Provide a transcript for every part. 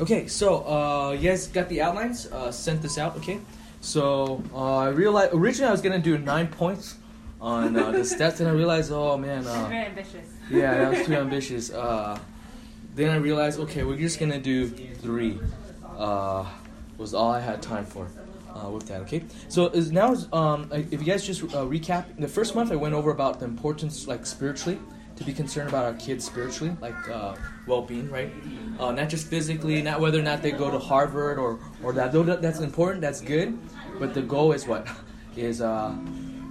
Okay, so uh, you guys got the outlines? Uh, sent this out, okay? So uh, I realized originally I was gonna do nine points on uh, the steps, and I realized, oh man, uh, Very ambitious. yeah, that was too ambitious. Uh, then I realized, okay, we're just gonna do three. Uh, was all I had time for uh, with that. Okay, so is now um, if you guys just uh, recap, the first month I went over about the importance, like spiritually, to be concerned about our kids spiritually, like uh, well-being, right? Uh, not just physically, not whether or not they go to Harvard or or that. Though that's important, that's good, but the goal is what is uh,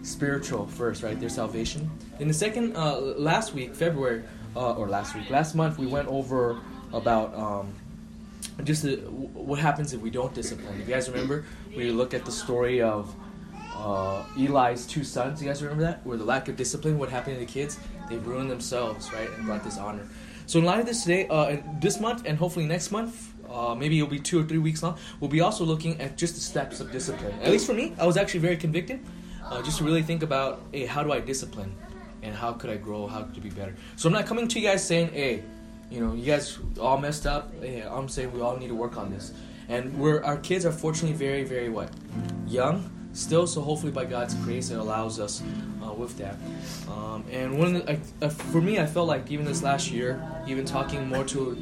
spiritual first, right? Their salvation. In the second, uh, last week, February, uh, or last week, last month, we went over about um, just the, what happens if we don't discipline. If you guys remember, we look at the story of uh, Eli's two sons. You guys remember that? Where the lack of discipline, what happened to the kids? They ruined themselves, right, and brought dishonor. So in light of this today, uh, this month, and hopefully next month, uh, maybe it'll be two or three weeks long. We'll be also looking at just the steps of discipline. At least for me, I was actually very convicted, uh, just to really think about, hey, how do I discipline, and how could I grow? How could it be better? So I'm not coming to you guys saying, hey, you know, you guys all messed up. Hey, I'm saying we all need to work on this. And we're our kids are fortunately very, very what, young still. So hopefully by God's grace, it allows us with that. Um, and one uh, for me, I felt like even this last year, even talking more to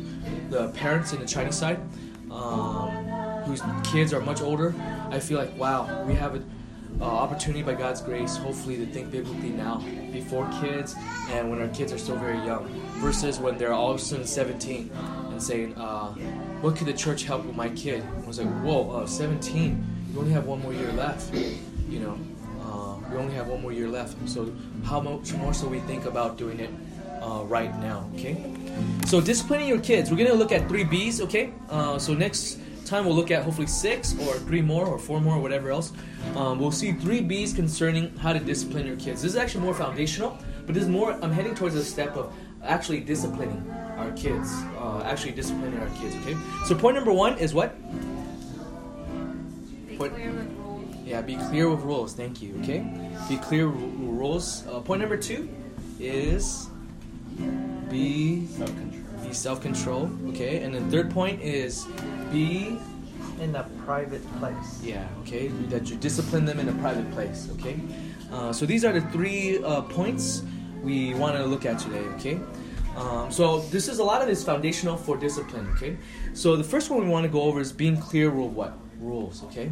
the parents in the Chinese side, um, whose kids are much older, I feel like wow, we have a uh, opportunity by God's grace, hopefully, to think biblically now, before kids, and when our kids are still very young, versus when they're all of a sudden 17 and saying, uh, "What could the church help with my kid?" I was like, "Whoa, uh, 17! You only have one more year left. You know, we only have one more year left. So how much more so we think about doing it uh, right now? Okay. So disciplining your kids. We're gonna look at three B's. Okay. Uh, so next time we'll look at hopefully six or three more or four more or whatever else. Um, we'll see three B's concerning how to discipline your kids. This is actually more foundational, but this is more. I'm heading towards a step of actually disciplining our kids. Uh, actually disciplining our kids. Okay. So point number one is what? Yeah, be clear with rules. Thank you. Okay, be clear with rules. Uh, point number two is be Self-control. be self control. Okay, and then third point is be In a private place. yeah. Okay, that you discipline them in a private place. Okay, uh, so these are the three uh, points we want to look at today. Okay. Um, so this is a lot of this foundational for discipline. Okay, so the first one we want to go over is being clear with what rules. Okay,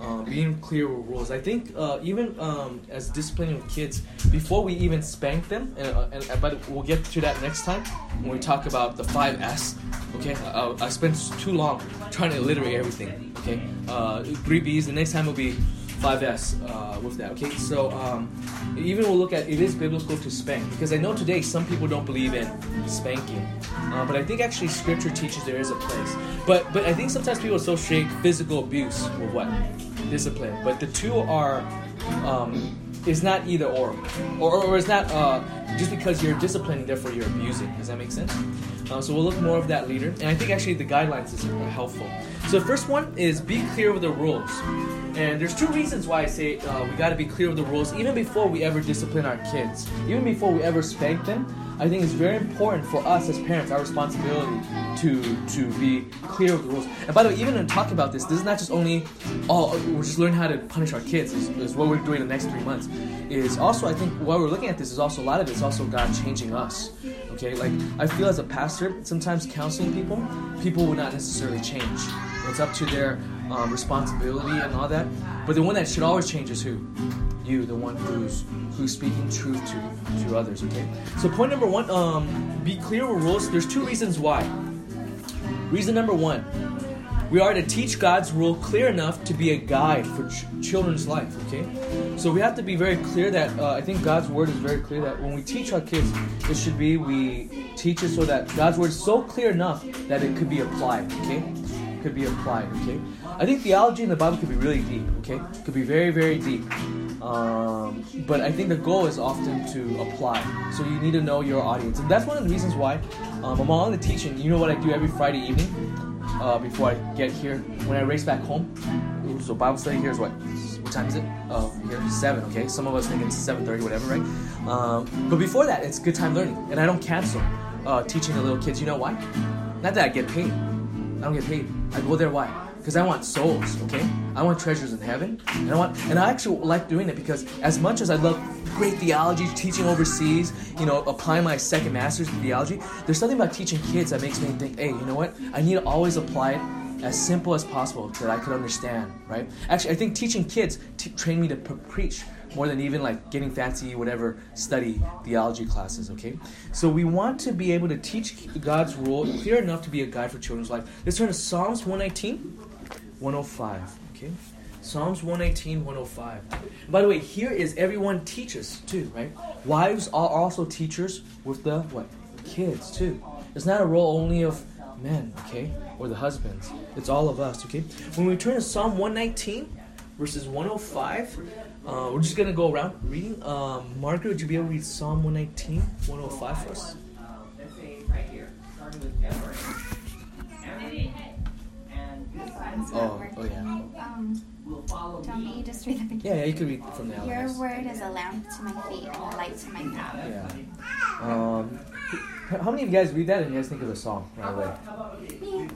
um, being clear with rules. I think uh, even um, as disciplining kids, before we even spank them, and, uh, and uh, but we'll get to that next time when we talk about the five S. Okay, I, I spent too long trying to alliterate everything. Okay, uh, three B's. The next time will be five S uh, with that. Okay, so um, even we'll look at it is biblical to spank because I know today some people don't believe in spanking, uh, but I think actually Scripture teaches there is a place. But but I think sometimes people associate physical abuse with what discipline, but the two are. Um, not either or, or, or is not uh, just because you're disciplining, therefore you're abusing. Does that make sense? Uh, so we'll look more of that later, and I think actually the guidelines is helpful. So the first one is be clear with the rules, and there's two reasons why I say uh, we got to be clear with the rules even before we ever discipline our kids, even before we ever spank them. I think it's very important for us as parents, our responsibility to to be clear with the rules. And by the way, even in talking about this, this is not just only oh we're just learning how to punish our kids. Is, is what we're doing the next three months. Is also I think while we're looking at this is also a lot of it is also God changing us. Okay, like I feel as a pastor, sometimes counseling people, people will not necessarily change. It's up to their um, responsibility and all that. But the one that should always change is who? You, the one who's who's speaking truth to to others. Okay. So point number one, um, be clear with rules. There's two reasons why. Reason number one, we are to teach God's rule clear enough to be a guide for ch- children's life. Okay, so we have to be very clear that uh, I think God's word is very clear that when we teach our kids, it should be we teach it so that God's word is so clear enough that it could be applied. Okay, could be applied. Okay, I think theology in the Bible could be really deep. Okay, could be very very deep. Um, but I think the goal is often to apply. So you need to know your audience, and that's one of the reasons why um, among the teaching. You know what I do every Friday evening uh, before I get here when I race back home. So Bible study here is what? What time is it? Uh, here seven. Okay. Some of us think it's seven thirty, whatever, right? Um, but before that, it's good time learning, and I don't cancel uh, teaching the little kids. You know why? Not that I get paid. I don't get paid. I go there why? Because I want souls, okay? I want treasures in heaven, and I want, and I actually like doing it because as much as I love great theology, teaching overseas, you know, applying my second master's in theology, there's something about teaching kids that makes me think, hey, you know what? I need to always apply it as simple as possible that I could understand, right? Actually, I think teaching kids t- train me to p- preach more than even like getting fancy whatever study theology classes okay so we want to be able to teach god's rule clear enough to be a guide for children's life let's turn to psalms 119 105 okay? Psalms 118 105 by the way here is everyone teaches too right? Wives are also teachers with the what? Kids too. It's not a role only of men okay? Or the husbands. It's all of us okay? When we turn to psalm 119 verses 105 uh, we're just gonna go around reading. Um, Margaret, would you be able to read Psalm 119, 105 for us? Oh, oh yeah. Um, do you me just read the beginning? Yeah, yeah, you could read from the Your word is a lamp to my feet and a light to my path. Yeah. Um, how many of you guys read that and you guys think of the song right away?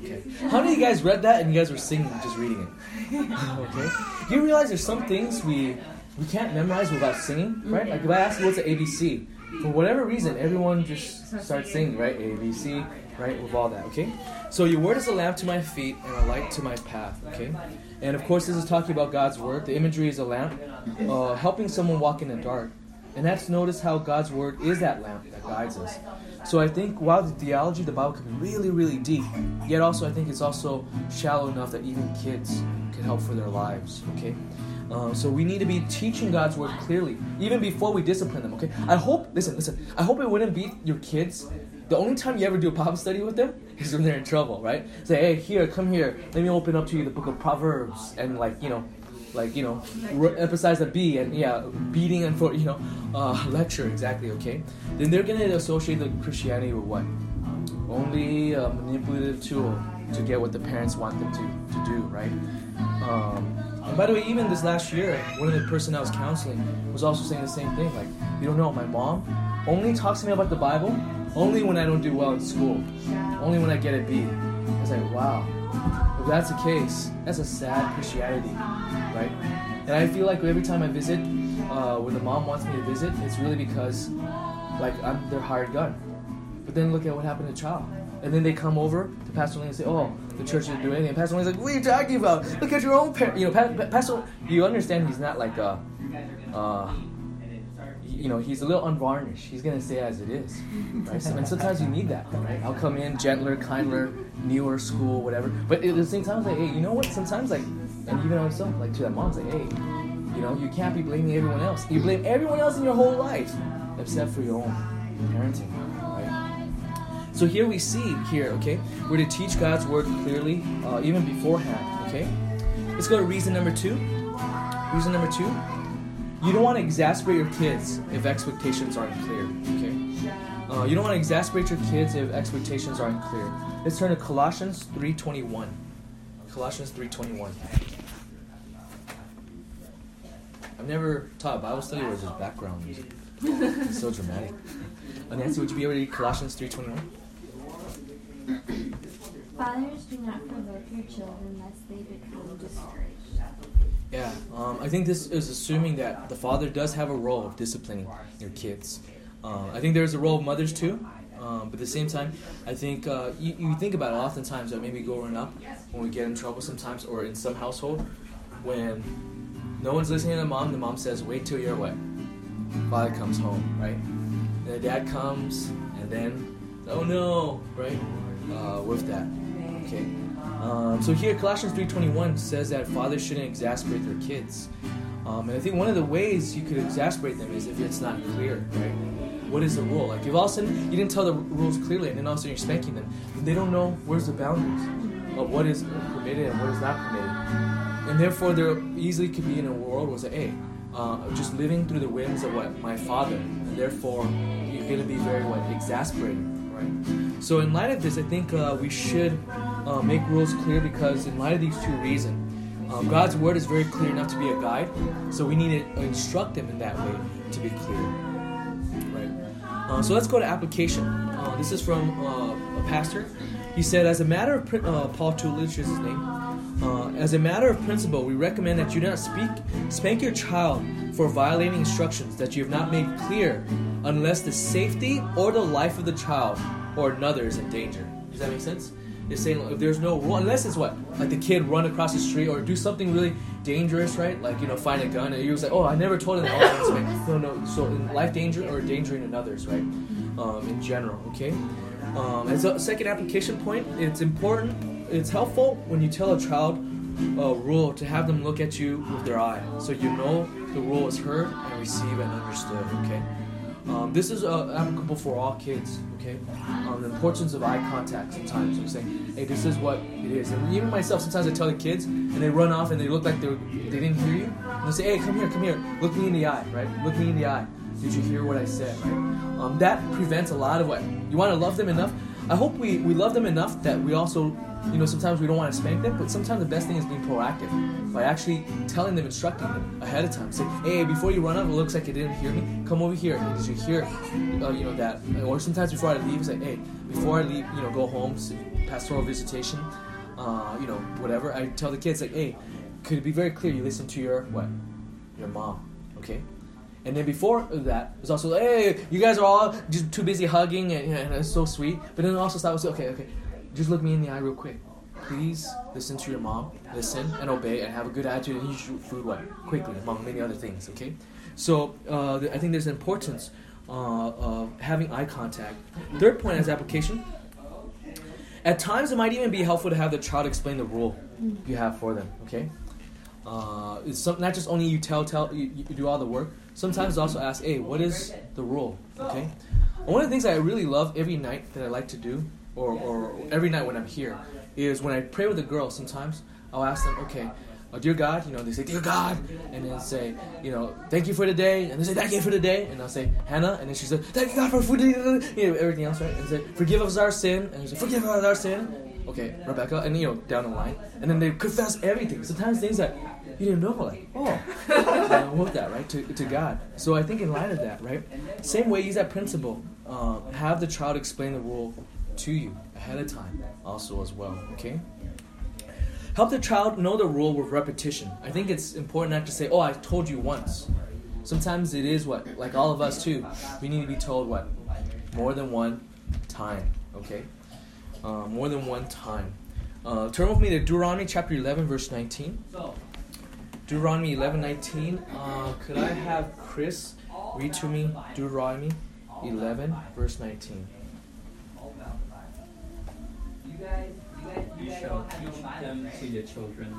Okay. How many of you guys read that and you guys were singing just reading it? okay. You realize there's some things we we can't memorize without singing, right? Like if I ask you what's an ABC, for whatever reason, everyone just starts singing, right? ABC, right? With all that, okay? So your word is a lamp to my feet and a light to my path, okay? And of course, this is talking about God's word. The imagery is a lamp, uh, helping someone walk in the dark. And that's notice how God's word is that lamp that guides us. So I think while the theology, the Bible can be really, really deep, yet also I think it's also shallow enough that even kids can help for their lives. Okay, um, so we need to be teaching God's word clearly, even before we discipline them. Okay, I hope. Listen, listen. I hope it wouldn't be your kids. The only time you ever do a Bible study with them is when they're in trouble, right? Say, hey, here, come here. Let me open up to you the book of Proverbs, and like you know, like you know, re- emphasize the B and yeah, beating and for you know, uh, lecture exactly. Okay, then they're gonna associate the Christianity with what? Only a manipulative tool to get what the parents want them to, to do, right? Um, and by the way, even this last year, one of the person I was counseling was also saying the same thing. Like, you don't know, my mom only talks to me about the Bible only when I don't do well in school, only when I get a B. I was like, wow, if that's the case, that's a sad Christianity, right? And I feel like every time I visit, uh, when the mom wants me to visit, it's really because, like, I'm their hired gun. But then look at what happened to child. And then they come over to Pastor Lee and say, "Oh, the church didn't do anything." And Pastor Lee's like, "What are you talking about? Look at your own parent." You know, pa- Pa- Pastor. You understand? He's not like a, uh, you know, he's a little unvarnished. He's gonna say as it is, right? And sometimes you need that, right? I'll come in gentler, kinder, newer school, whatever. But at the same time, like, hey, you know what? Sometimes, like, and even on myself, like to that mom, it's like, hey, you know, you can't be blaming everyone else. You blame everyone else in your whole life, except for your own parenting, right? So here we see here, okay, we're to teach God's word clearly, uh, even beforehand, okay. Let's go to reason number two. Reason number two, you don't want to exasperate your kids if expectations aren't clear, okay. Uh, you don't want to exasperate your kids if expectations aren't clear. Let's turn to Colossians three twenty one. Colossians three twenty one. I've never taught Bible study where there's background music. It's so dramatic. Uh, Nancy, would you be able to read Colossians three twenty one? Fathers, do not provoke your children lest they become discouraged. Yeah, um, I think this is assuming that the father does have a role of disciplining your kids. Uh, I think there's a role of mothers too, um, but at the same time, I think uh, you, you think about it oftentimes that maybe growing up, when we get in trouble sometimes, or in some household, when no one's listening to the mom, the mom says, wait till you're what? Father comes home, right? And the dad comes, and then, oh no, right? Uh, with that, okay? Um, so here, Colossians 3.21 says that fathers shouldn't exasperate their kids. Um, and I think one of the ways you could exasperate them is if it's not clear, right? What is the rule? Like if all of a sudden you didn't tell the rules clearly and then all of a sudden you're spanking them, they don't know where's the boundaries of what is permitted and what is not permitted. And therefore, there easily could be in a world where it's like, hey, uh, just living through the whims of what my father, and therefore you're going to be very what exasperating, right? So in light of this, I think uh, we should uh, make rules clear because in light of these two reasons, um, God's word is very clear enough to be a guide, so we need to instruct them in that way to be clear, right? Uh, so let's go to application. Uh, this is from uh, a pastor. He said, as a matter of uh, Paul Tulich is his name. Uh, as a matter of principle, we recommend that you not speak spank your child for violating instructions that you have not made clear, unless the safety or the life of the child or another is in danger. Does that make sense? It's saying if there's no rule, unless it's what like the kid run across the street or do something really dangerous, right? Like you know, find a gun and you was like, oh, I never told him. Right. No, no. So in life danger or endangering others, right? Um, in general, okay. Um, as a second application point, it's important. It's helpful when you tell a child a rule to have them look at you with their eye, so you know the rule is heard and received and understood. Okay. Um, this is uh, applicable for all kids. Okay. Um, the importance of eye contact. Sometimes I'm saying, hey, this is what it is. And even myself, sometimes I tell the kids, and they run off and they look like they they didn't hear you. And they say, hey, come here, come here, look me in the eye, right? Look me in the eye. Did you hear what I said, right? Um, that prevents a lot of what you want to love them enough. I hope we, we love them enough that we also, you know, sometimes we don't want to spank them, but sometimes the best thing is being proactive by actually telling them, instructing them ahead of time. Say, hey, before you run off, it looks like you didn't hear me. Come over here. Did you hear, uh, you know, that? Or sometimes before I leave, say, hey, before I leave, you know, go home, pastoral visitation, uh, you know, whatever. I tell the kids like, hey, could it be very clear you listen to your what, your mom, okay? And then before that, it's also like, hey, you guys are all just too busy hugging and, and it's so sweet. But then also stop and say, okay, okay, just look me in the eye real quick. Please listen to your mom, listen and obey, and have a good attitude and eat your food what quickly, among many other things. Okay, so uh, I think there's an importance uh, of having eye contact. Third point as application. At times, it might even be helpful to have the child explain the rule you have for them. Okay, uh, it's some, not just only you tell tell you, you do all the work. Sometimes also ask, hey, what is the rule? Okay, and one of the things I really love every night that I like to do, or, or every night when I'm here, is when I pray with the girls. Sometimes I'll ask them, okay, uh, dear God, you know, they say, dear God, and then say, you know, thank you for the day, and they say, thank you for the day, and I'll say, Hannah, and then she says, thank you God for food, you know, everything else, right? And say, forgive us our sin, and say, forgive us our sin. Okay, Rebecca, and you know, down the line, and then they confess everything. Sometimes things that you didn't know, like, oh, I with that, right, to, to God. So I think in light of that, right, same way, use that principle. Uh, have the child explain the rule to you ahead of time, also as well. Okay. Help the child know the rule with repetition. I think it's important not to say, "Oh, I told you once." Sometimes it is what, like all of us too, we need to be told what, more than one time. Okay, uh, more than one time. Uh, turn with me to Deuteronomy chapter 11, verse 19. Deuteronomy 11, 19. Uh, could I have Chris read to me Deuteronomy 11, verse 19? You shall teach them to your children,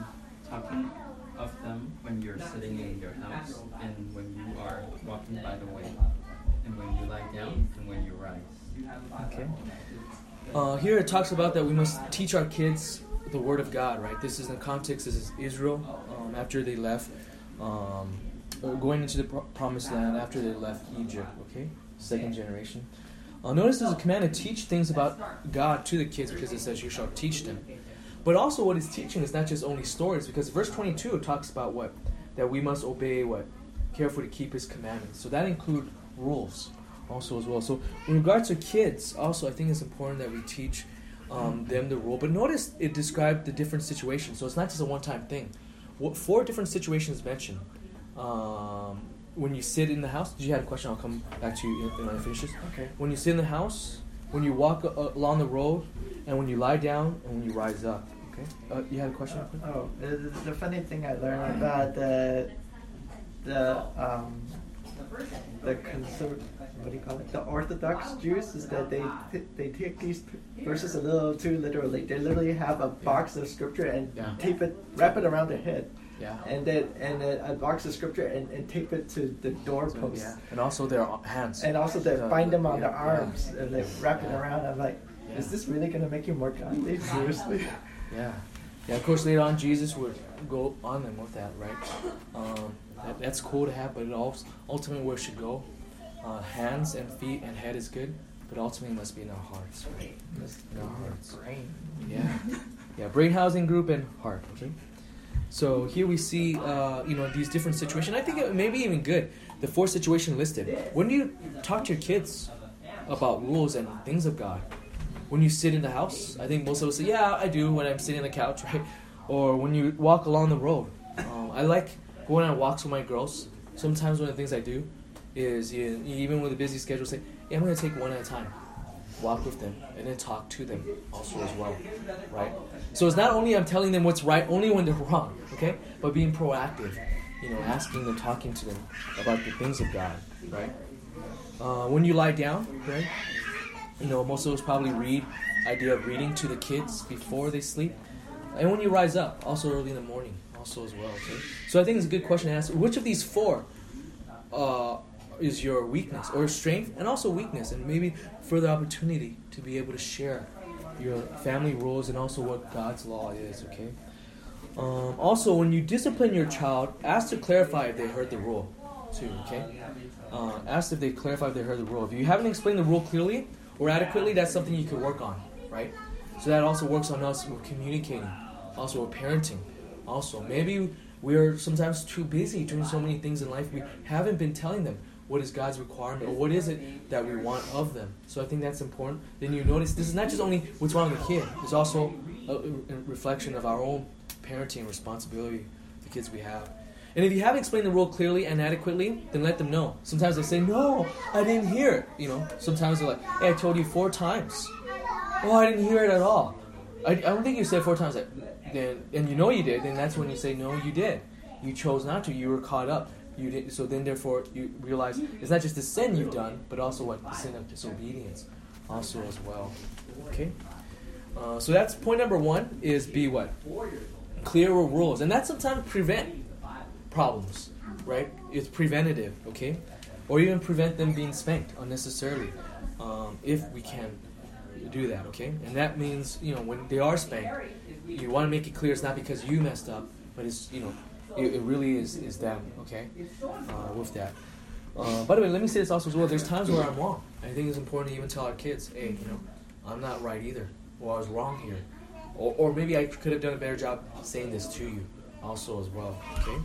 talking of them when you're sitting in your house, and when you are walking by the way, and when you lie down, and when you rise. Okay. Uh, here it talks about that we must teach our kids the word of God, right? This is in the context. This is Israel um, after they left, um, going into the pro- promised land after they left Egypt. Okay, second generation. Uh, notice there's a command to teach things about God to the kids because it says you shall teach them. But also, what it's teaching is not just only stories because verse 22 talks about what that we must obey what careful to keep His commandments. So that include rules also as well. So in regards to kids, also I think it's important that we teach um, them the rule. But notice it described the different situations, so it's not just a one-time thing. What, four different situations mentioned. Um, when you sit in the house, did you have a question? I'll come back to you when I finish this. Okay. When you sit in the house, when you walk uh, along the road, and when you lie down, and when you rise up. Okay. Uh, you had a question? Oh, the, the funny thing I learned about the the um, the conserv- what do you call it? The Orthodox Jews is that they they take these verses a little too literally. They literally have a box of scripture and Yeah. tape it, wrap it around their head, Yeah. and then and a, a box of scripture and, and tape it to the So, doorpost. yeah. And also their hands. And also they Uh, bind them on yeah, their arms and they wrap it around. I'm like, Yeah. is this really gonna make you more godly? Seriously? Yeah. Yeah, of course, later on, Jesus would go on them with that, right? Um, that, that's cool to have, but it also, ultimately where it should go, uh, hands and feet and head is good, but ultimately it must be in our hearts, right? In our hearts. Brain. Yeah. Yeah, brain housing group and heart, okay? So here we see, uh, you know, these different situations. I think it may be even good, the four situation listed. When do you talk to your kids about rules and things of God? when you sit in the house. I think most of us say, yeah, I do when I'm sitting on the couch, right? Or when you walk along the road. Um, I like going on walks with my girls. Sometimes one of the things I do is you, even with a busy schedule, say, hey, I'm going to take one at a time. Walk with them and then talk to them also as well, right? So it's not only I'm telling them what's right only when they're wrong, okay? But being proactive, you know, asking them, talking to them about the things of God, right? Uh, when you lie down, right? You know, most of us probably read idea of reading to the kids before they sleep, and when you rise up, also early in the morning, also as well. Okay? So I think it's a good question to ask. Which of these four uh, is your weakness or strength, and also weakness, and maybe further opportunity to be able to share your family rules and also what God's law is. Okay. Um, also, when you discipline your child, ask to clarify if they heard the rule, too. Okay. Uh, ask if they clarify if they heard the rule. If you haven't explained the rule clearly or adequately, that's something you can work on, right? So that also works on us with communicating, also with parenting. Also, maybe we're sometimes too busy doing so many things in life. We haven't been telling them what is God's requirement or what is it that we want of them. So I think that's important. Then you notice this is not just only what's wrong with the kid. It's also a, a reflection of our own parenting responsibility, the kids we have. And if you haven't explained the rule clearly and adequately, then let them know. Sometimes they say, "No, I didn't hear it." You know. Sometimes they're like, "Hey, I told you four times." Oh, I didn't hear it at all. I, I don't think you said four times. Then, and you know you did. Then that's when you say, "No, you did. You chose not to. You were caught up. You did." So then, therefore, you realize it's not just the sin you've done, but also what the sin of disobedience, also as well. Okay. Uh, so that's point number one. Is be what clearer rules, and that sometimes prevent problems, right? It's preventative, okay? Or even prevent them being spanked unnecessarily, um, if we can do that, okay? And that means, you know, when they are spanked, you want to make it clear it's not because you messed up, but it's, you know, it, it really is, is them, okay? Uh, with that. Uh, by the way, let me say this also as well. There's times where I'm wrong. I think it's important to even tell our kids, hey, you know, I'm not right either, or I was wrong here, or, or maybe I could have done a better job saying this to you, also as well. Okay.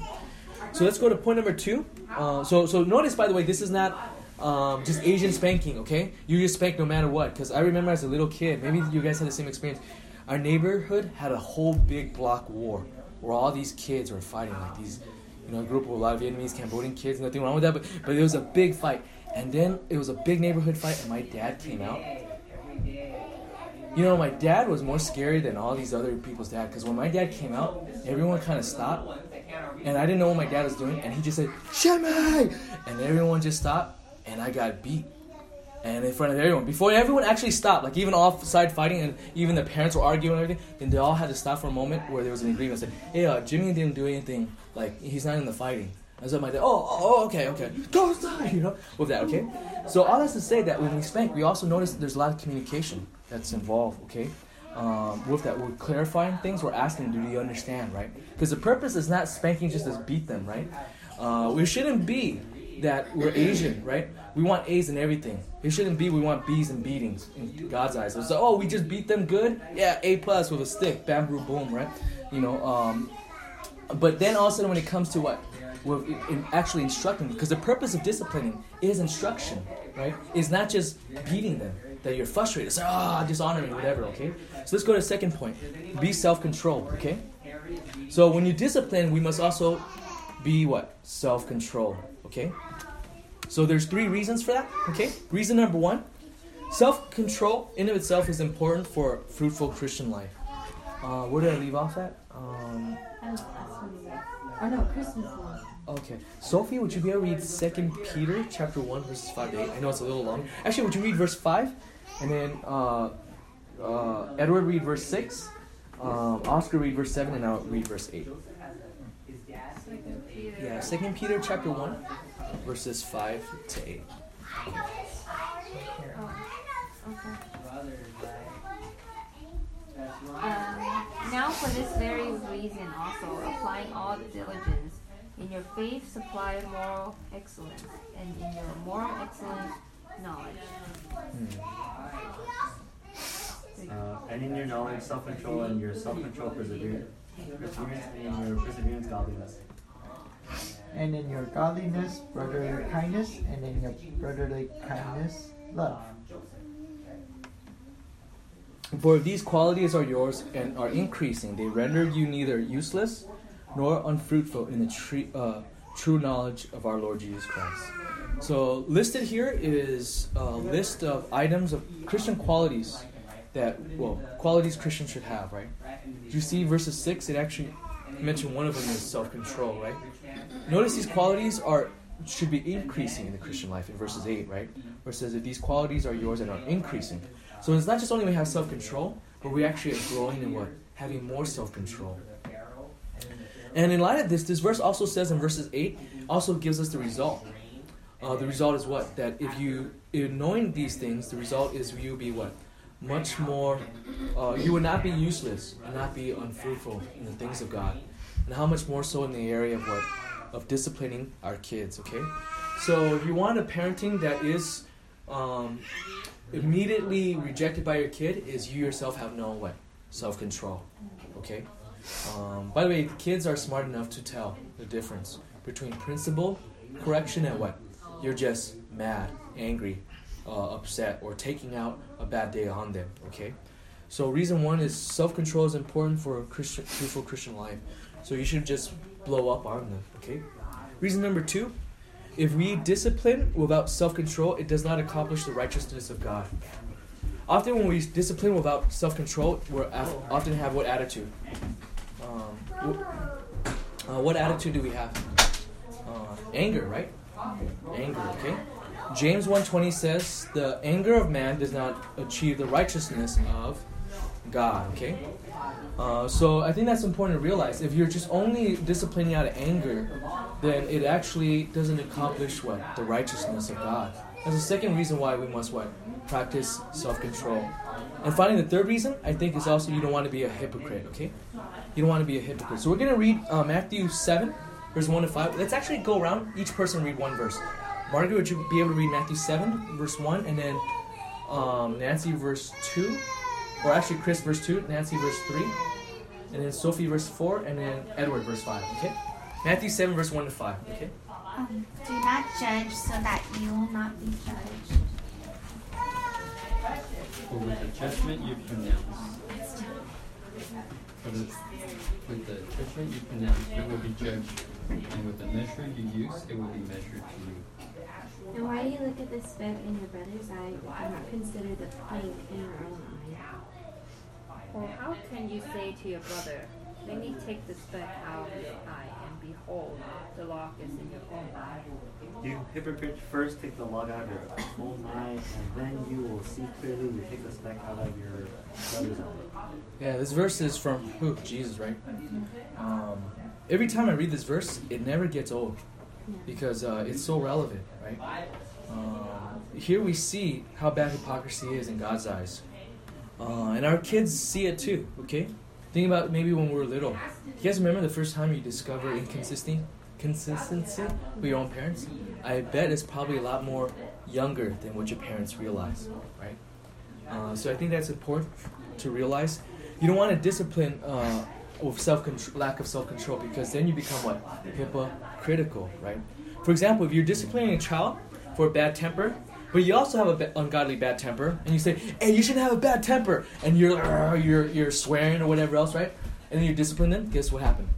So let's go to point number two. Uh, so so notice by the way, this is not um, just Asian spanking. Okay, you just spank no matter what. Because I remember as a little kid, maybe you guys had the same experience. Our neighborhood had a whole big block war where all these kids were fighting like these. You know, a group of a lot of Vietnamese, Cambodian kids. Nothing wrong with that, but but it was a big fight. And then it was a big neighborhood fight, and my dad came out. You know, my dad was more scary than all these other people's dad because when my dad came out, everyone kind of stopped and I didn't know what my dad was doing, and he just said, Shimmy! And everyone just stopped, and I got beat. And in front of everyone. Before everyone actually stopped, like even offside fighting, and even the parents were arguing and everything, then they all had to stop for a moment where there was an agreement. Say, hey, uh, Jimmy didn't do anything, like, he's not in the fighting. And so my dad, oh, oh, okay, okay, go inside, you know, with that, okay? So all that's to say that when we spank, we also notice there's a lot of communication that's involved, okay? um, with that, we're clarifying things. We're asking, do you understand, right? Because the purpose is not spanking just to beat them, right? Uh, we shouldn't be that we're Asian, right? We want A's in everything. It shouldn't be we want B's and beatings in God's eyes. So, oh, we just beat them good? Yeah, A plus with a stick, bamboo boom, right? You know, um, but then all of a sudden when it comes to what? With in actually instructing, because the purpose of disciplining is instruction, right? It's not just beating them that you're frustrated. Say, ah, oh, dishonor whatever, okay? So let's go to the second point. Be self-controlled, okay? So when you discipline, we must also be what? Self-control, okay? So there's three reasons for that, okay? Reason number one, self-control in of itself is important for fruitful Christian life. Uh, where did I leave off at? Um, or no, Christmas. Okay. Sophie, would you be able to read Second Peter chapter 1, verses 5 to 8? I know it's a little long. Actually, would you read verse 5? And then uh, uh, Edward read verse 6. Um, Oscar read verse 7, and I'll read verse 8. Yeah, Second Peter chapter 1, verses 5 to 8. Um, now for this very reason also, applying all diligence, in your faith supply moral excellence, and in your moral excellence, knowledge. Uh, and in your knowledge, self-control, and your self-control, perseverance, perseverance, and your perseverance, godliness. And in your godliness, brotherly kindness, and in your brotherly kindness, love. For if these qualities are yours and are increasing, they render you neither useless nor unfruitful in the uh, true knowledge of our Lord Jesus Christ. So, listed here is a list of items of Christian qualities that, well, qualities Christians should have, right? Do you see verses 6? It actually mentioned one of them is self control, right? Notice these qualities are should be increasing in the Christian life in verses 8, right? Where it says that these qualities are yours and are increasing. So it's not just only we have self control, but we actually are growing in what? Having more self control. And in light of this, this verse also says in verses 8, also gives us the result. Uh, the result is what? That if you, in knowing these things, the result is you be what? Much more, uh, you will not be useless and not be unfruitful in the things of God. And how much more so in the area of what? Of disciplining our kids, okay? So if you want a parenting that is um, immediately rejected by your kid, is you yourself have no what? Self control, okay? Um, by the way, kids are smart enough to tell the difference between principle, correction, and what? You're just mad, angry, uh, upset, or taking out a bad day on them. Okay, so reason one is self control is important for a Christian, Christian life. So you should just blow up on them. Okay. Reason number two, if we discipline without self control, it does not accomplish the righteousness of God. Often, when we discipline without self control, we often have what attitude? Um, uh, what attitude do we have? Uh, anger, right? Anger, okay? James 1:20 says, "The anger of man does not achieve the righteousness of God." Okay, uh, so I think that's important to realize. If you're just only disciplining out of anger, then it actually doesn't accomplish what the righteousness of God. That's the second reason why we must what practice self-control. And finally, the third reason I think is also you don't want to be a hypocrite. Okay, you don't want to be a hypocrite. So we're gonna read uh, Matthew seven, verse one to five. Let's actually go around each person read one verse. Margaret, would you be able to read Matthew 7, verse 1, and then um, Nancy, verse 2? Or actually, Chris, verse 2, Nancy, verse 3, and then Sophie, verse 4, and then Edward, verse 5, okay? Matthew 7, verse 1 to 5, okay? Um, do not judge so that you will not be judged. For with the judgment you pronounce, for the, with the judgment you pronounce, it will be judged, and with the measure you use, it will be measured to you. And why do you look at the speck in your brother's eye but not consider the plank in your own eye? Or how can you say to your brother, Let me take the speck out of your eye, and behold, the log is in your own eye? You hypocrite, first take the log out of your own eye, and then you will see clearly to take the speck out of your brother's eye. Yeah, this verse is from who? Jesus, right? Um, every time I read this verse, it never gets old because uh, it's so relevant, right? Um, here we see how bad hypocrisy is in God's eyes. Uh, and our kids see it too, okay? Think about maybe when we were little. You guys remember the first time you discovered inconsistency, consistency with your own parents? I bet it's probably a lot more younger than what your parents realize, right? Uh, so I think that's important to realize. You don't want to discipline uh, with self lack of self control because then you become what hypocritical, right? For example, if you're disciplining a child for a bad temper, but you also have an ungodly bad temper, and you say, "Hey, you shouldn't have a bad temper," and you're uh, you're you're swearing or whatever else, right? And then you discipline them. Guess what happened?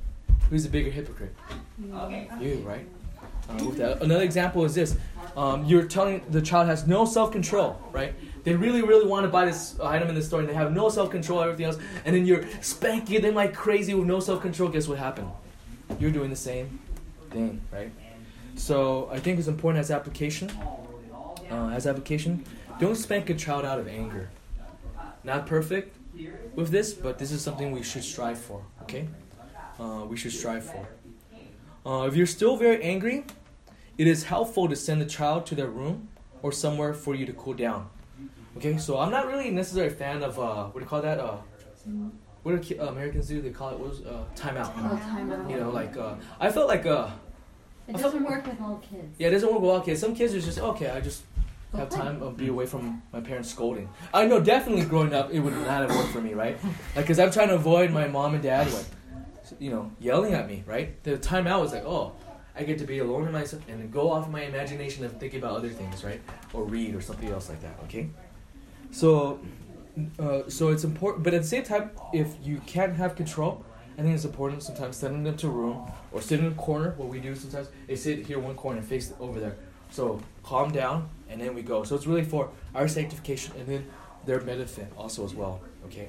Who's the bigger hypocrite? You, right? Uh. Another example is this: um, you're telling the child has no self control, right? They really, really want to buy this item in the store, and they have no self control, everything else, and then you're spanking them like crazy with no self control. Guess what happened? You're doing the same thing, right? So I think it's important as application. Uh, as application, don't spank a child out of anger. Not perfect with this, but this is something we should strive for. Okay, uh, we should strive for. Uh, if you're still very angry, it is helpful to send the child to their room or somewhere for you to cool down. Okay, so I'm not really necessarily a fan of uh, what do you call that? Uh, what do uh, Americans do? They call it what was uh, timeout. Oh, time out. You know, like uh, I felt like uh, It doesn't work with all kids. yeah, it doesn't work with all kids. Some kids are just okay. I just have time of be away from my parents scolding. I know definitely growing up it would not have worked for me, right? Like, cause I'm trying to avoid my mom and dad like, you know, yelling at me, right? The timeout was like, oh, I get to be alone in myself and go off my imagination and thinking about other things, right? Or read or something else like that. Okay. So uh, so it's important, but at the same time, if you can't have control, I think it's important sometimes sending them to a room or sit in a corner. What we do sometimes is sit here one corner and face over there. So calm down, and then we go. So it's really for our sanctification and then their benefit also as well. Okay,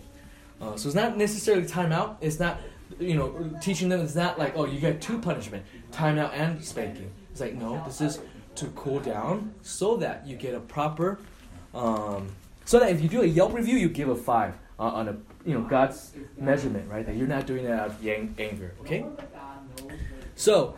uh, so it's not necessarily time out. It's not you know teaching them. It's not like oh you get two punishment, time out and spanking. It's like no, this is to cool down so that you get a proper. Um, so that if you do a Yelp review, you give a five uh, on a you know God's measurement, right? That you're not doing it out of anger. Okay. So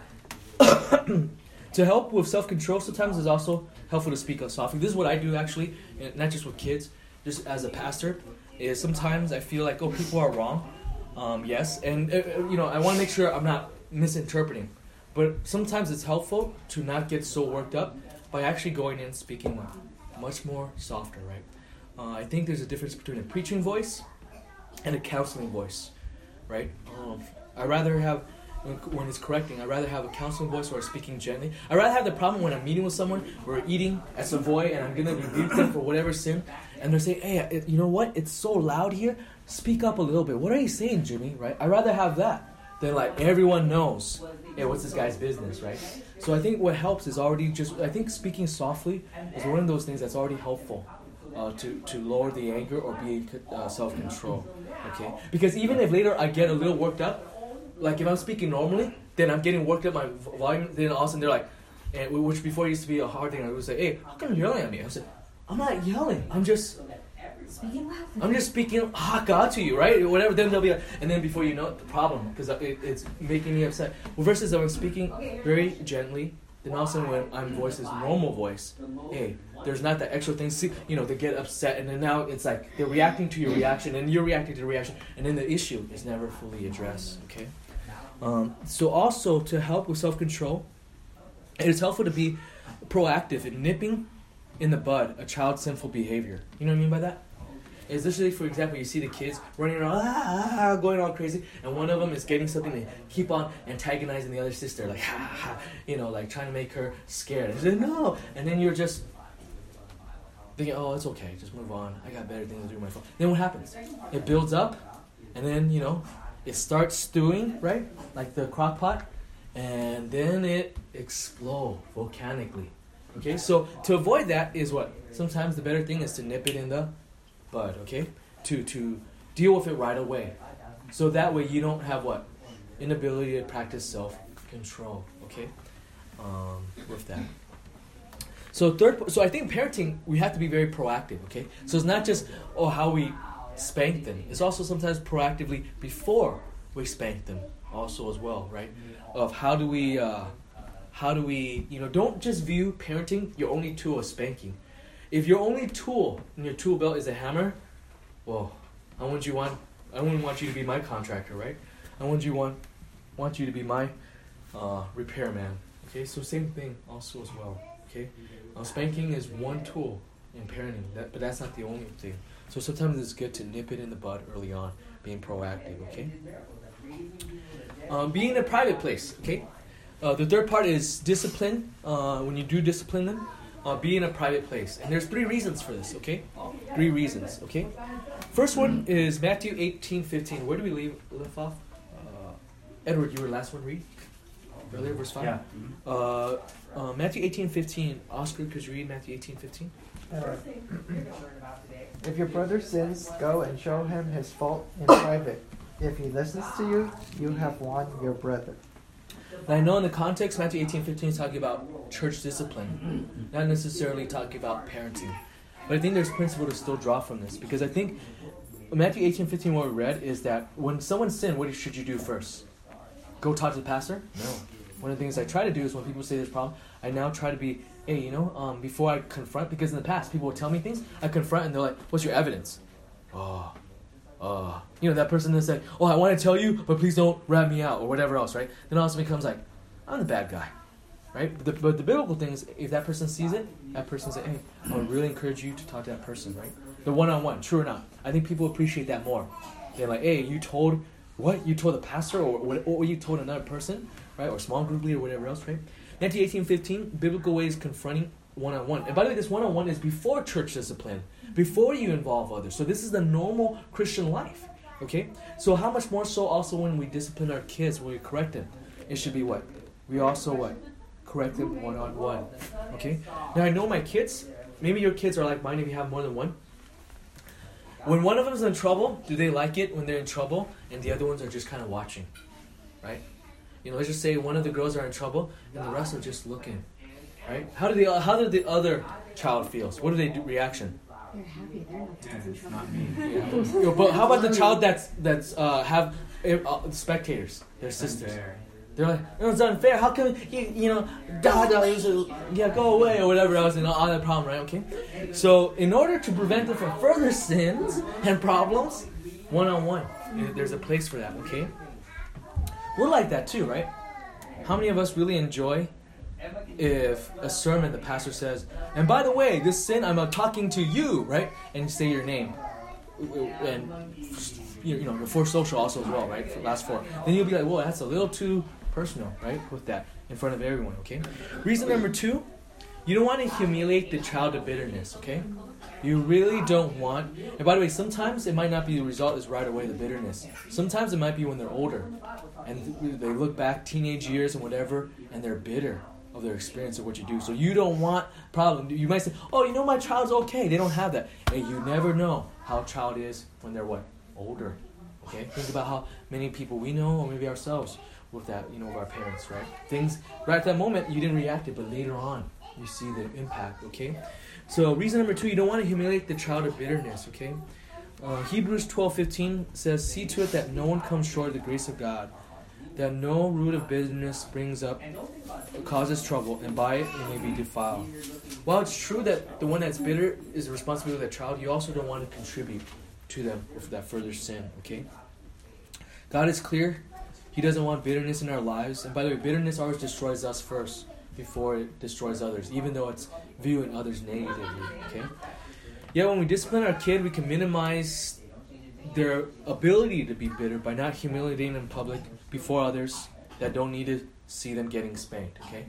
to help with self control, sometimes is also helpful to speak up softly. This is what I do actually, and not just with kids, just as a pastor. Is sometimes I feel like oh people are wrong, um, yes, and uh, uh, you know I want to make sure I'm not misinterpreting, but sometimes it's helpful to not get so worked up by actually going in speaking much more softer, right? Uh, I think there's a difference between a preaching voice and a counseling voice, right? Um, I rather have when it's correcting. I'd rather have a counseling voice or speaking gently. I'd rather have the problem when I'm meeting with someone, we're eating at Savoy, and I'm gonna rebuke them for whatever sin, and they're saying, "Hey, it, you know what? It's so loud here. Speak up a little bit. What are you saying, Jimmy? Right? I'd rather have that than like everyone knows. Hey, what's this guy's business, right? So I think what helps is already just. I think speaking softly is one of those things that's already helpful. Uh, to, to lower the anger or be uh, self control, okay? Because even if later I get a little worked up, like if I'm speaking normally, then I'm getting worked up my volume. Then all of a sudden they're like, and which before used to be a hard thing. I would say, "Hey, how come you're yelling at me?" I said, "I'm not yelling. I'm just, Speaking loud. I'm just speaking hot God to you, right? Whatever." Then they'll be like, and then before you know it, the problem because it, it's making me upset. Well, versus I'm speaking very gently, then all of a sudden when I'm voice is normal voice, hey, there's not that extra thing. See, you know, they get upset, and then now it's like they're reacting to your reaction, and you're reacting to the reaction, and then the issue is never fully addressed. Okay. Um, so also to help with self-control, it is helpful to be proactive in nipping in the bud a child's sinful behavior. You know what I mean by that? Is literally, for example, you see the kids running around, ah, going all crazy, and one of them is getting something. They keep on antagonizing the other sister, like you know, like trying to make her scared. And she's no, and then you're just thinking, oh, it's okay, just move on. I got better things to do with my phone. Then what happens? It builds up, and then you know, it starts stewing, right? Like the crock pot, and then it explodes volcanically. Okay, so to avoid that is what? Sometimes the better thing is to nip it in the bud, okay? To to deal with it right away. So that way you don't have what? Inability to practice self control, okay? Um, with that. So third so I think parenting we have to be very proactive, okay? So it's not just oh how we spank them. It's also sometimes proactively before we spank them also as well, right? Of how do we uh, how do we you know don't just view parenting your only tool as spanking. If your only tool in your tool belt is a hammer, well, I want you want I wouldn't want you to be my contractor, right? I want you want want you to be my uh, repairman. Okay, so same thing also as well. Okay, uh, spanking is one tool in parenting, that, but that's not the only thing. So sometimes it's good to nip it in the bud early on, being proactive. Okay. Um, being in a private place. Okay. Uh, the third part is discipline. Uh, when you do discipline them, uh, be in a private place. And there's three reasons for this. Okay. Three reasons. Okay. First one is Matthew 18, 15. Where do we leave left off? Uh, Edward, you were the last one. Read earlier, verse five. Yeah. Uh, uh, Matthew 18, 15. Oscar, could you read Matthew 18, 15? Alright. If your brother sins, go and show him his fault in private. If he listens to you, you have won your brother. And I know in the context, Matthew 18, 15 is talking about church discipline, not necessarily talking about parenting. But I think there's principle to still draw from this because I think Matthew 18, 15, what we read is that when someone sins, what should you do first? Go talk to the pastor? No. One of the things I try to do is when people say there's a problem, I now try to be, hey, you know, um, before I confront, because in the past people would tell me things, I confront and they're like, what's your evidence? Oh, uh, you know, that person that said, oh, I want to tell you, but please don't rat me out or whatever else, right? Then all of a sudden becomes like, I'm the bad guy, right? But the, but the biblical thing is, if that person sees it, that person says, hey, I would really encourage you to talk to that person, right? The one-on-one, true or not. I think people appreciate that more. They're like, hey, you told, what? You told the pastor or, what- or you told another person, right? Or small group leader or whatever else, right? Matthew 18, 15, biblical ways confronting one on one. And by the way, this one on one is before church discipline, before you involve others. So this is the normal Christian life. Okay? So how much more so also when we discipline our kids, when we correct them? It should be what? We also what? Correct them one on one. Okay? Now I know my kids, maybe your kids are like mine if you have more than one. When one of them is in trouble, do they like it when they're in trouble and the other ones are just kind of watching? Right? You know, let's just say one of the girls are in trouble and the rest are just looking. Right? How do the how do the other child feels? What do they do reaction? They're happy. They're not Yeah, in it's trouble. not me. Yeah. Yo, but how about the child that's that's uh, have uh, spectators, their sisters? Unfair. They're like, no, it's unfair. How come you you know, God, you should- yeah, go away or whatever else, and all that problem, right? Okay. So in order to prevent them from further sins and problems, one on one, there's a place for that. Okay. We're like that too, right? How many of us really enjoy if a sermon the pastor says, and by the way, this sin I'm uh, talking to you, right? And say your name, and you know four social also as well, right? Last four. Then you'll be like, whoa, that's a little too personal, right? With that in front of everyone, okay? Reason number two, you don't want to humiliate the child to bitterness, okay? You really don't want. And by the way, sometimes it might not be the result is right away the bitterness. Sometimes it might be when they're older, and they look back teenage years and whatever, and they're bitter of their experience of what you do. So you don't want problem. You might say, "Oh, you know, my child's okay." They don't have that, and you never know how child is when they're what older. Okay, think about how many people we know, or maybe ourselves, with that, you know, with our parents, right? Things right at that moment you didn't react it, but later on you see the impact. Okay, so reason number two, you don't want to humiliate the child of bitterness. Okay, uh, Hebrews twelve fifteen says, "See to it that no one comes short of the grace of God." That no root of bitterness springs up, causes trouble, and by it you may be defiled. While it's true that the one that's bitter is the responsibility of the child, you also don't want to contribute to them for that further sin. Okay. God is clear; He doesn't want bitterness in our lives. And by the way, bitterness always destroys us first before it destroys others, even though it's viewing others negatively. Okay. Yet when we discipline our kid, we can minimize their ability to be bitter by not humiliating in public before others that don't need to see them getting spanked. Okay.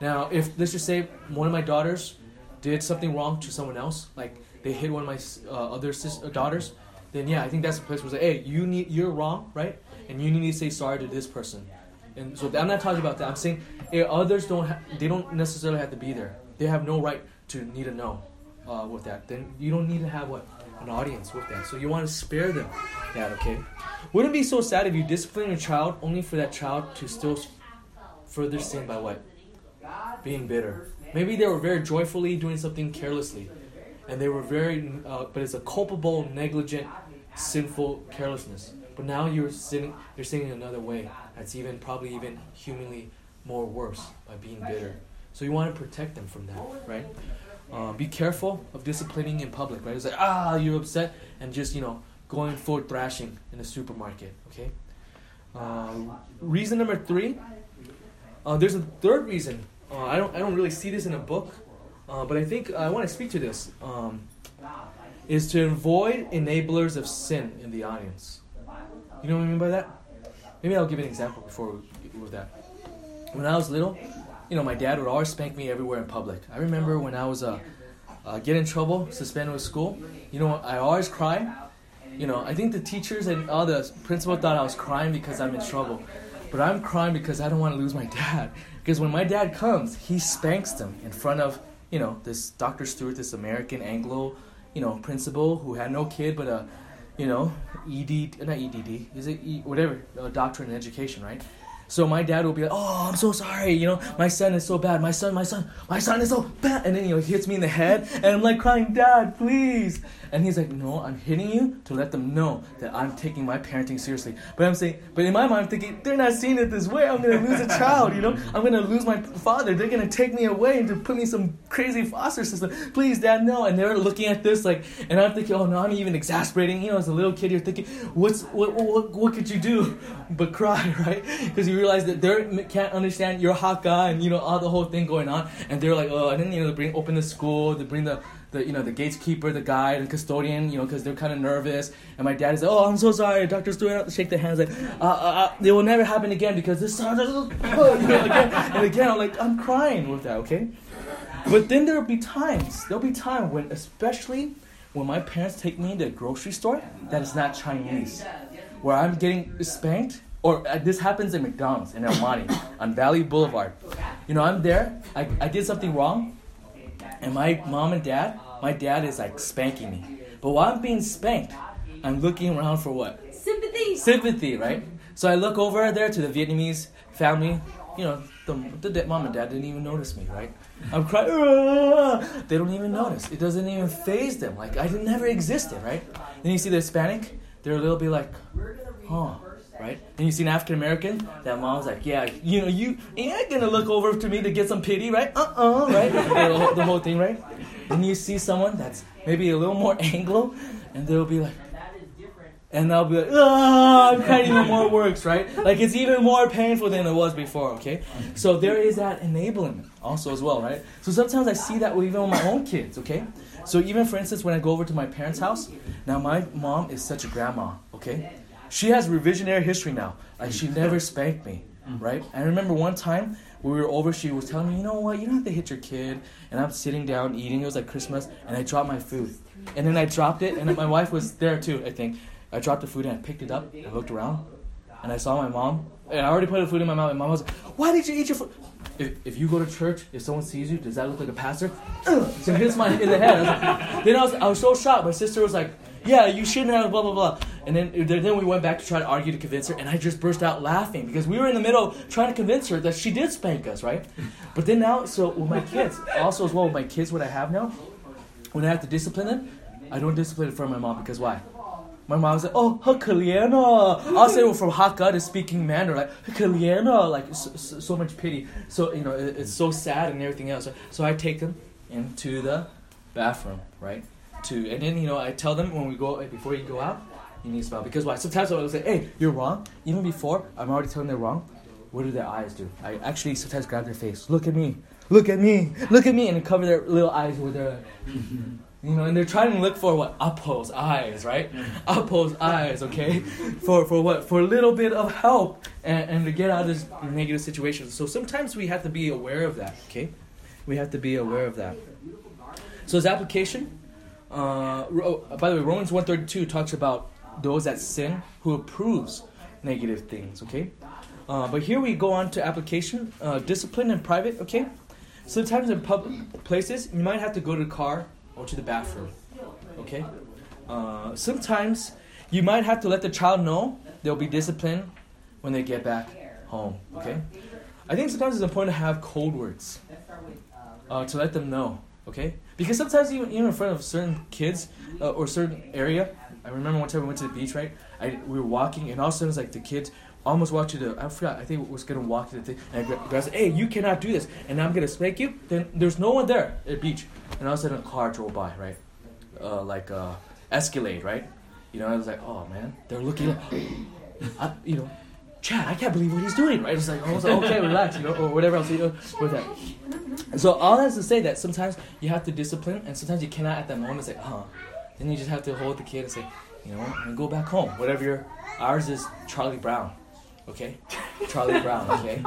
Now, if let's just say one of my daughters did something wrong to someone else, like they hit one of my uh, other sis- uh, daughters, then yeah, I think that's the place where say, hey, you need you're wrong, right? And you need to say sorry to this person. And so I'm not talking about that. I'm saying if others don't ha- they don't necessarily have to be there. They have no right to need to know uh, with that. Then you don't need to have what an audience with that. So you want to spare them that, okay? Wouldn't it be so sad if you discipline your child only for that child to still further sin by what? Being bitter. Maybe they were very joyfully doing something carelessly, and they were very, uh, but it's a culpable, negligent, sinful carelessness. But now you're sinning, you're sinning another way. That's even probably even humanly more worse by being bitter. So you want to protect them from that, right? Uh, be careful of disciplining in public, right? It's like, ah, you're upset, and just, you know, going full thrashing in the supermarket, okay? Uh, reason number three, uh, there's a third reason. Uh, I, don't, I don't really see this in a book, uh, but I think I want to speak to this. Um, is to avoid enablers of sin in the audience. You know what I mean by that? Maybe I'll give an example before we get with that. When I was little, you know, my dad would always spank me everywhere in public. I remember when I was uh, uh, get in trouble, suspended with school. You know, I always cry. You know, I think the teachers and all the principal thought I was crying because I'm in trouble, but I'm crying because I don't want to lose my dad. Because when my dad comes, he spanks them in front of you know this Dr. Stewart, this American Anglo, you know, principal who had no kid but a, you know, ED, not EDD, is it e, whatever, uh, doctorate in education, right? So my dad will be like, "Oh, I'm so sorry. You know, my son is so bad. My son, my son, my son is so bad." And then you know, he hits me in the head, and I'm like crying, "Dad, please!" And he's like, "No, I'm hitting you to let them know that I'm taking my parenting seriously." But I'm saying, but in my mind, I'm thinking they're not seeing it this way. I'm gonna lose a child. You know, I'm gonna lose my father. They're gonna take me away and to put me in some crazy foster system. Please, Dad, no. And they're looking at this like, and I'm thinking, "Oh no, I'm even exasperating." You know, as a little kid, you're thinking, "What's what? What, what could you do?" But cry, right? Because you realize that they can't understand you're a hot guy and you know all the whole thing going on, and they're like, oh, and then you know they bring open the school, they bring the the you know the gatekeeper, the guide, and custodian, you know, because they're kind of nervous. And my dad is like, oh, I'm so sorry, Doctor Stewart, shake their hands like, uh, uh, uh, it will never happen again because this son, you know, again and again. I'm like, I'm crying with that, okay. But then there'll be times, there'll be time when, especially when my parents take me to a grocery store that is not Chinese, where I'm getting spanked, or uh, this happens at McDonald's in El Monte on Valley Boulevard. You know, I'm there, I, I did something wrong, and my mom and dad, my dad is like spanking me. But while I'm being spanked, I'm looking around for what? Sympathy. sympathy, right? So I look over there to the Vietnamese family. You know, the, the mom and dad didn't even notice me, right? I'm crying. "Ah!" They don't even notice. It doesn't even phase them. Like I never existed, right? Then you see the Hispanic, they're a little bit like, huh, right? And you see an African American, that mom's like, yeah, you know, you ain't gonna look over to me to get some pity, right? Uh-uh, right? the, whole, the whole thing, right? Then you see someone that's maybe a little more Anglo, and they'll be like, and they'll be like, ah, I'm crying even more works, right? Like it's even more painful than it was before, okay? So there is that enablement also as well, right? So sometimes I see that even with my own kids, okay? So even for instance, when I go over to my parents' house, now my mom is such a grandma, okay? She has revisionary history now. Like she never spanked me, right? I remember one time we were over, she was telling me, you know what, you don't have to hit your kid. And I'm sitting down eating, it was like Christmas, and I dropped my food. And then I dropped it, and my wife was there too, I think. I dropped the food and I picked it up. I looked around and I saw my mom. And I already put the food in my mouth. And my mom was like, Why did you eat your food? If, if you go to church, if someone sees you, does that look like a pastor? So it hits my in the head. I like, then I was, I was so shocked. My sister was like, yeah, you shouldn't have blah blah blah. And then then we went back to try to argue to convince her, and I just burst out laughing because we were in the middle trying to convince her that she did spank us, right? But then now, so with my kids, also as well with my kids, what I have now, when I have to discipline them, I don't discipline it from my mom because why? My mom was like, oh, Hakaliana. I'll say well, from Hakka to speaking Mandarin, like, Hakaliana, like, so, so, much pity. So, you know, it, it's so sad and everything else. So I take them into the bathroom, right? To And then, you know, I tell them when we go, before you go out, you need to smile. Because why? Sometimes I'll say, hey, you're wrong. Even before, I'm already telling them they're wrong. What do their eyes do? I actually sometimes grab their face. Look at me. Look at me. Look at me. And cover their little eyes with their you know, and they're trying to look for what Apo's eyes, right? Mm-hmm. Apo's eyes, okay, for for what for a little bit of help and, and to get out of this negative situation. So sometimes we have to be aware of that, okay? We have to be aware of that. So his application, uh, Ro- by the way, Romans one thirty two talks about those that sin who approves negative things, okay? Uh, but here we go on to application, uh, discipline in private, okay? Sometimes in public places, you might have to go to the car or to the bathroom. Okay? Uh, sometimes you might have to let the child know they'll be disciplined when they get back home. Okay? I think sometimes it's important to have code words uh, to let them know. Okay? Because sometimes even, even in front of certain kids uh, or certain area, I remember one time we went to the beach, right? I, we were walking, and all of a sudden, it's like the kids almost walked to the. I forgot. I think was gonna walk to the thing, and I gra- grabbed. Hey, you cannot do this, and I'm gonna spank you. Then there's no one there at the beach, and all of a sudden a car drove by, right? Uh, like uh, Escalade, right? You know, I was like, oh man, they're looking. I, you know, Chad, I can't believe what he's doing, right? It's like, I was okay, relax, you know, or whatever else, you know, with that. So all that's to say that sometimes you have to discipline, and sometimes you cannot at that moment say, huh. Then you just have to hold the kid and say, you know, and go back home. Whatever your ours is Charlie Brown, okay? Charlie Brown, okay?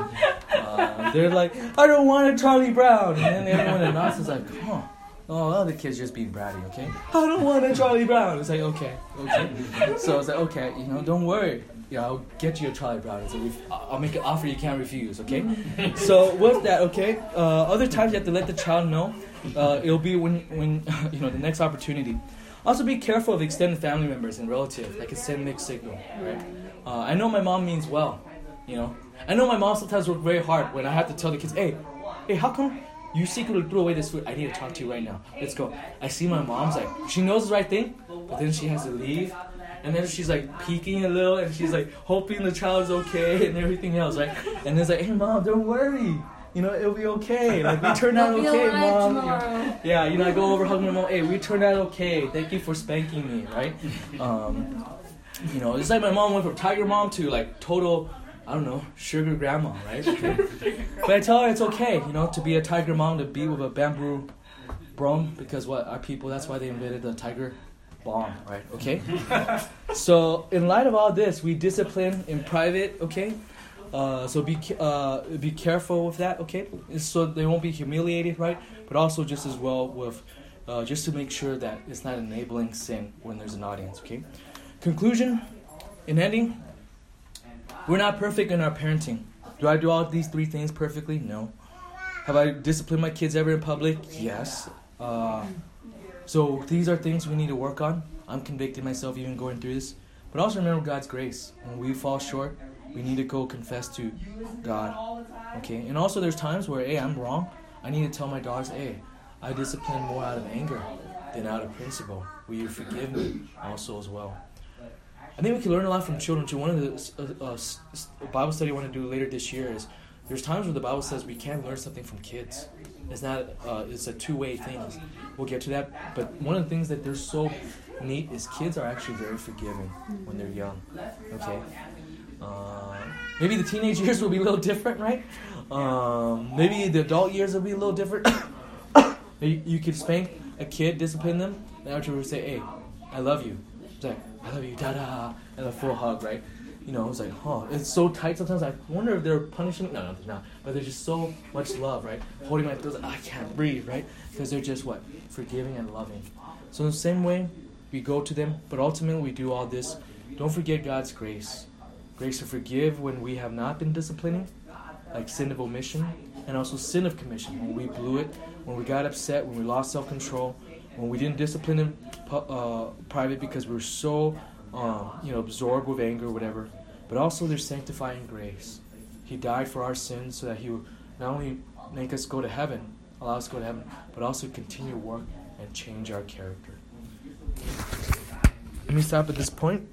Uh, they're like, I don't want a Charlie Brown, and then everyone in us is like, huh. Oh, other kids just being bratty, okay? I don't want a Charlie Brown. It's like, okay, okay. So it's like, okay, you know, don't worry. Yeah, I'll get you a Charlie Brown. It's a ref- I'll make an offer you can't refuse, okay? so with that, okay, uh, other times you have to let the child know. Uh, it'll be when, when you know, the next opportunity. Also, be careful of extended family members and relatives that can send mixed signal, right? Uh, I know my mom means well, you know. I know my mom sometimes works very hard when I have to tell the kids, hey, hey, how come you secretly threw away this food? I need to talk to you right now. Let's go. I see my mom's like, she knows the right thing, but then she has to leave. And then she's like peeking a little and she's like hoping the child's okay and everything else, right? And it's like, hey, mom, don't worry. You know, it'll be okay. Like, we turned out They'll okay, mom. Tomorrow. yeah, you know, I go over hug my mom. Hey, we turned out okay. Thank you for spanking me, right? Um, you know, it's like my mom went from tiger mom to like total, I don't know, sugar grandma, right? but I tell her it's okay, you know, to be a tiger mom, to be with a bamboo broom, because what our people, that's why they invented the tiger balm, right? Okay. so in light of all this, we discipline in private, okay. Uh, so be uh, be careful with that, okay? So they won't be humiliated, right? But also just as well with uh, just to make sure that it's not enabling sin when there's an audience, okay? Conclusion, in ending, we're not perfect in our parenting. Do I do all these three things perfectly? No. Have I disciplined my kids ever in public? Yes. Uh, so these are things we need to work on. I'm convicting myself even going through this. But also remember God's grace. When we fall short, we need to go confess to God. Okay? And also there's times where, hey, I'm wrong. I need to tell my daughters, hey, I discipline more out of anger than out of principle. Will you forgive me also as well? I think we can learn a lot from children too. One of the uh, uh, Bible study I want to do later this year is there's times where the Bible says we can learn something from kids. It's not. Uh, it's a two-way thing. We'll get to that. But one of the things that they're so neat is kids are actually very forgiving when they're young. Okay. Uh, maybe the teenage years will be a little different, right? Um, maybe the adult years will be a little different. you, you could spank a kid, discipline them, and afterwards say, "Hey, I love you." It's like, "I love you," da da, and a full hug, right? You know, it's like, huh, it's so tight sometimes. I wonder if they're punishing. me. No, no, they're not. But there's just so much love, right? Holding my throat, like, I can't breathe, right? Because they're just what forgiving and loving. So in the same way, we go to them, but ultimately we do all this. Don't forget God's grace, grace to forgive when we have not been disciplining, like sin of omission, and also sin of commission when we blew it, when we got upset, when we lost self-control, when we didn't discipline in uh, private because we were so, um, you know, absorbed with anger, or whatever. But also there's sanctifying grace. He died for our sins so that He would not only make us go to heaven, allow us to go to heaven, but also continue work and change our character. Let me stop at this point.